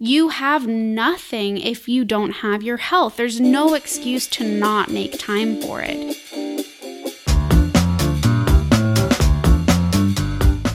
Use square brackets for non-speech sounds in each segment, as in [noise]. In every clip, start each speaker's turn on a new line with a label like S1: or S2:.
S1: You have nothing if you don't have your health. There's no excuse to not make time for it.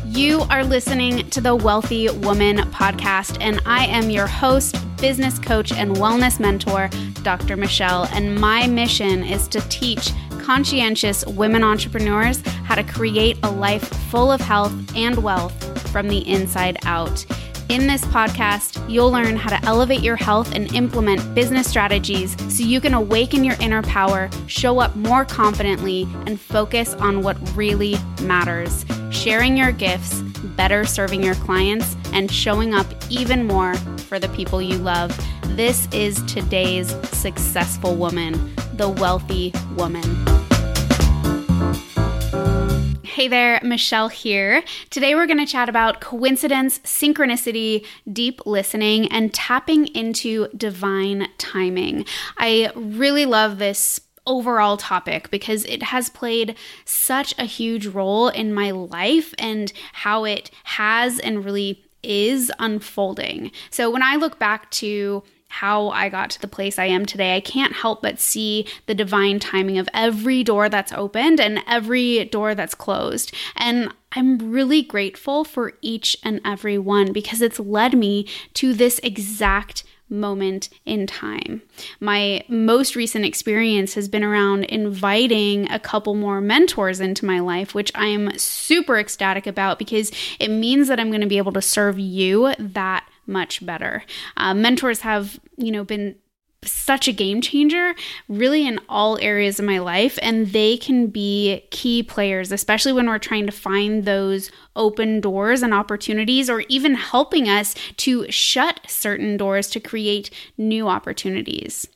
S1: You are listening to the Wellthy Woman podcast, and I am your host, business coach, and wellness mentor, Dr. Michelle. And my mission is to teach conscientious women entrepreneurs how to create a life full of health and wealth from the inside out. In this podcast, you'll learn how to elevate your health and implement business strategies so you can awaken your inner power, show up more confidently, and focus on what really matters sharing your gifts, better serving your clients, and showing up even more for the people you love. This is today's successful woman, the Wellthy Woman. Hey there, Michelle here. Today we're going to chat about coincidence, synchronicity, deep listening, and tapping into divine timing. I really love this overall topic because it has played such a huge role in my life and how it has and really is unfolding. So when I look back to how I got to the place I am today, I can't help but see the divine timing of every door that's opened and every door that's closed. And I'm really grateful for each and every one because it's led me to this exact moment in time. My most recent experience has been around inviting a couple more mentors into my life, which I'm super ecstatic about because it means that I'm going to be able to serve you that much better. Uh, mentors have, you know, been such a game changer really in all areas of my life and they can be key players especially when we're trying to find those open doors and opportunities or even helping us to shut certain doors to create new opportunities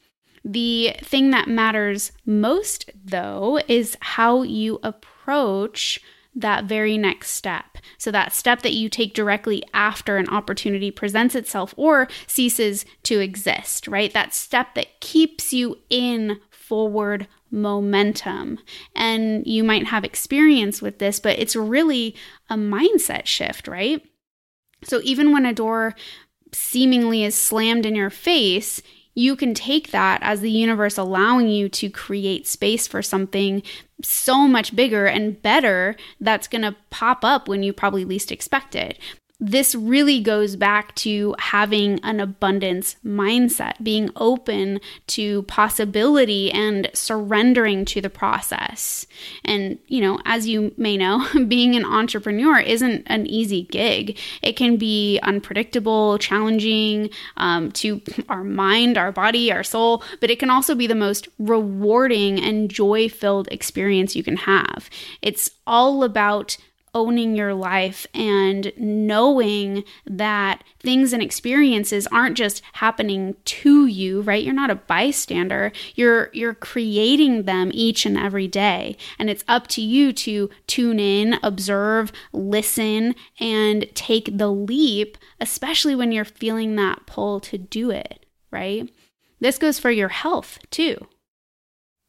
S1: the thing that matters most though is how you approach that very next step. So, that step that you take directly after an opportunity presents itself or ceases to exist, right? That step that keeps you in forward momentum. And you might have experience with this, but it's really a mindset shift, right? So, even when a door seemingly is slammed in your face, you can take that as the universe allowing you to create space for something so much bigger and better that's going to pop up when you probably least expect it this really goes back to having an abundance mindset, being open to possibility and surrendering to the process. And, you know, as you may know, [laughs] being an entrepreneur isn't an easy gig. It can be unpredictable, challenging um, to [laughs] our mind, our body, our soul, but it can also be the most rewarding and joy filled experience you can have. It's all about owning your life and knowing that things and experiences aren't just happening to you, right? You're not a bystander. You're you're creating them each and every day. And it's up to you to tune in, observe, listen and take the leap, especially when you're feeling that pull to do it, right? This goes for your health too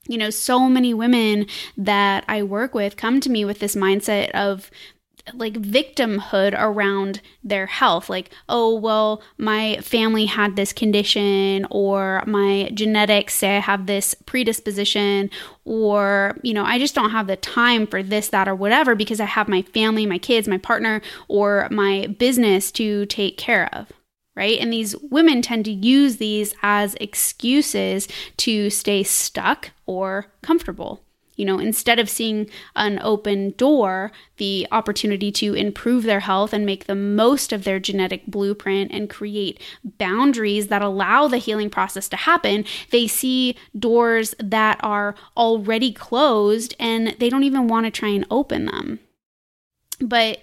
S1: you know, so many women that I work with come to me with this mindset of like victimhood around their health. Like oh well my family had this condition or my genetics say i have this predisposition or you know i just don't have the time for this that or whatever because i have my family my kids my partner or my business to take care of right? And these women tend to use these as excuses to stay stuck or comfortable. You know, instead of seeing an open door, the opportunity to improve their health and make the most of their genetic blueprint and create boundaries that allow the healing process to happen, they see doors that are already closed and they don't even want to try and open them. But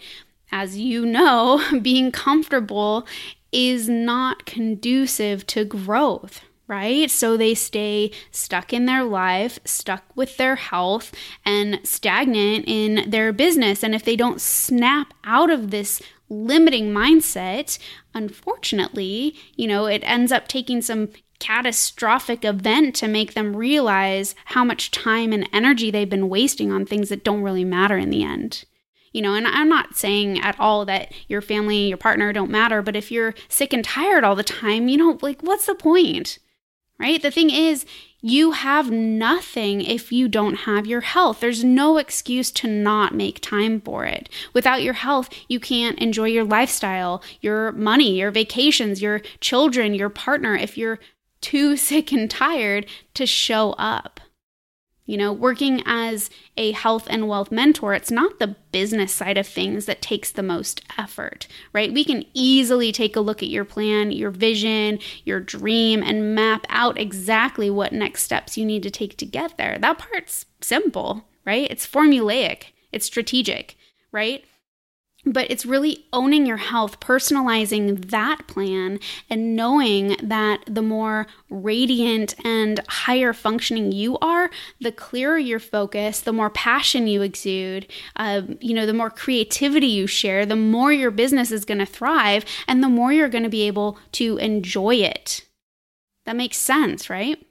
S1: as you know, [laughs] being comfortable is not conducive to growth, right? So they stay stuck in their life, stuck with their health, and stagnant in their business. And if they don't snap out of this limiting mindset, unfortunately, you know, it ends up taking some catastrophic event to make them realize how much time and energy they've been wasting on things that don't really matter in the end You know, and I'm not saying at all that your family, your partner don't matter, but if you're sick and tired all the time, you know, like what's the point? Right? The thing is, you have nothing if you don't have your health. There's no excuse to not make time for it. Without your health, you can't enjoy your lifestyle, your money, your vacations, your children, your partner if you're too [laughs] sick and tired to show up. You know, working as a health and wealth mentor, it's not the business side of things that takes the most effort, right? We can easily take a look at your plan, your vision, your dream, and map out exactly what next steps you need to take to get there. That part's simple, right? It's formulaic, it's strategic, right? But it's really owning your health, personalizing that plan, and knowing that the more radiant and higher functioning you are, the clearer your focus, the more passion you exude, uh, you know, the more creativity you share, the more your business is going to thrive, and the more you're going to be able to enjoy it. That makes sense, right?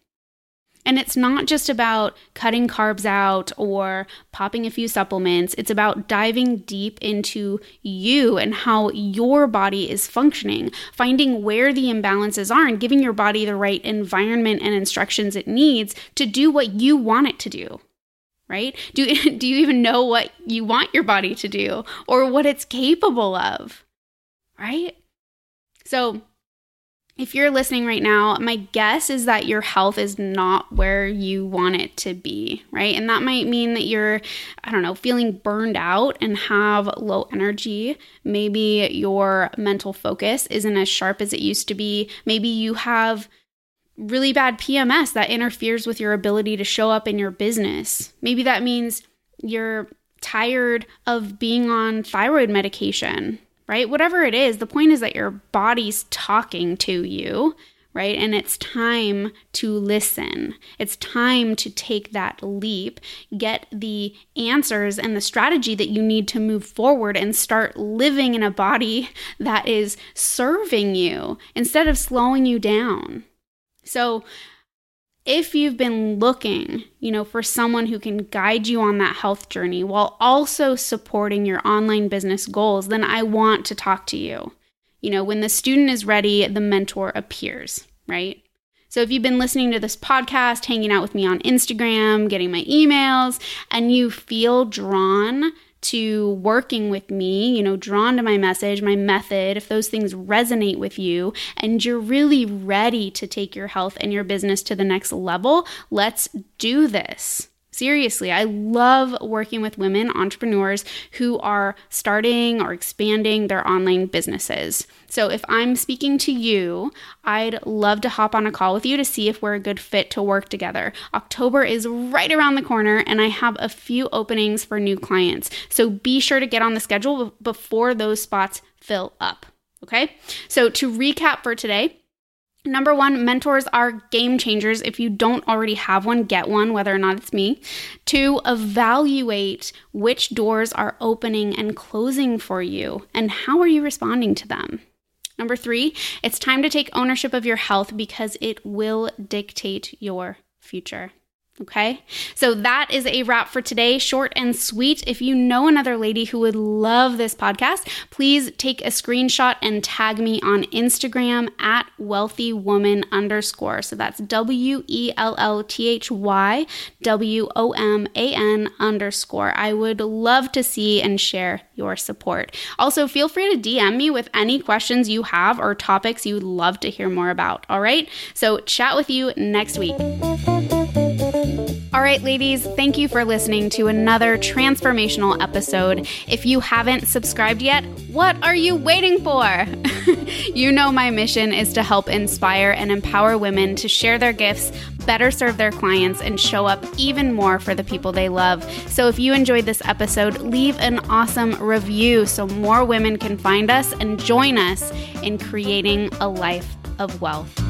S1: And it's not just about cutting carbs out or popping a few supplements. It's about diving deep into you and how your body is functioning, finding where the imbalances are, and giving your body the right environment and instructions it needs to do what you want it to do. Right? Do, [laughs] do you even know what you want your body to do or what it's capable of? Right? So, if you're listening right now, my guess is that your health is not where you want it to be, right? And that might mean that you're, I don't know, feeling burned out and have low energy. Maybe your mental focus isn't as sharp as it used to be. Maybe you have really bad PMS that interferes with your ability to show up in your business. Maybe that means you're tired of being on thyroid medication right? Whatever it is, the point is that your body's talking to you, right? And it's time to listen. It's time to take that leap, get the answers and the strategy that you need to move forward and start living in a body that is serving you instead of slowing you down. So, if you've been looking, you know, for someone who can guide you on that health journey while also supporting your online business goals, then I want to talk to you. You know, when the student is ready, the mentor appears, right? So if you've been listening to this podcast, hanging out with me on Instagram, getting my emails, and you feel drawn to working with me, you know, drawn to my message, my method, if those things resonate with you and you're really ready to take your health and your business to the next level, let's do this. Seriously, I love working with women entrepreneurs who are starting or expanding their online businesses. So, if I'm speaking to you, I'd love to hop on a call with you to see if we're a good fit to work together. October is right around the corner, and I have a few openings for new clients. So, be sure to get on the schedule before those spots fill up. Okay, so to recap for today, Number one, mentors are game changers. If you don't already have one, get one, whether or not it's me. Two, evaluate which doors are opening and closing for you and how are you responding to them. Number three, it's time to take ownership of your health because it will dictate your future. Okay, so that is a wrap for today. Short and sweet. If you know another lady who would love this podcast, please take a screenshot and tag me on Instagram at wellthy woman underscore. So that's W E L L T H Y W O M A N underscore. I would love to see and share your support. Also, feel free to DM me with any questions you have or topics you'd love to hear more about. All right, so chat with you next week. All right, ladies, thank you for listening to another transformational episode. If you haven't subscribed yet, what are you waiting for? [laughs] you know, my mission is to help inspire and empower women to share their gifts, better serve their clients, and show up even more for the people they love. So if you enjoyed this episode, leave an awesome review so more women can find us and join us in creating a life of wealth.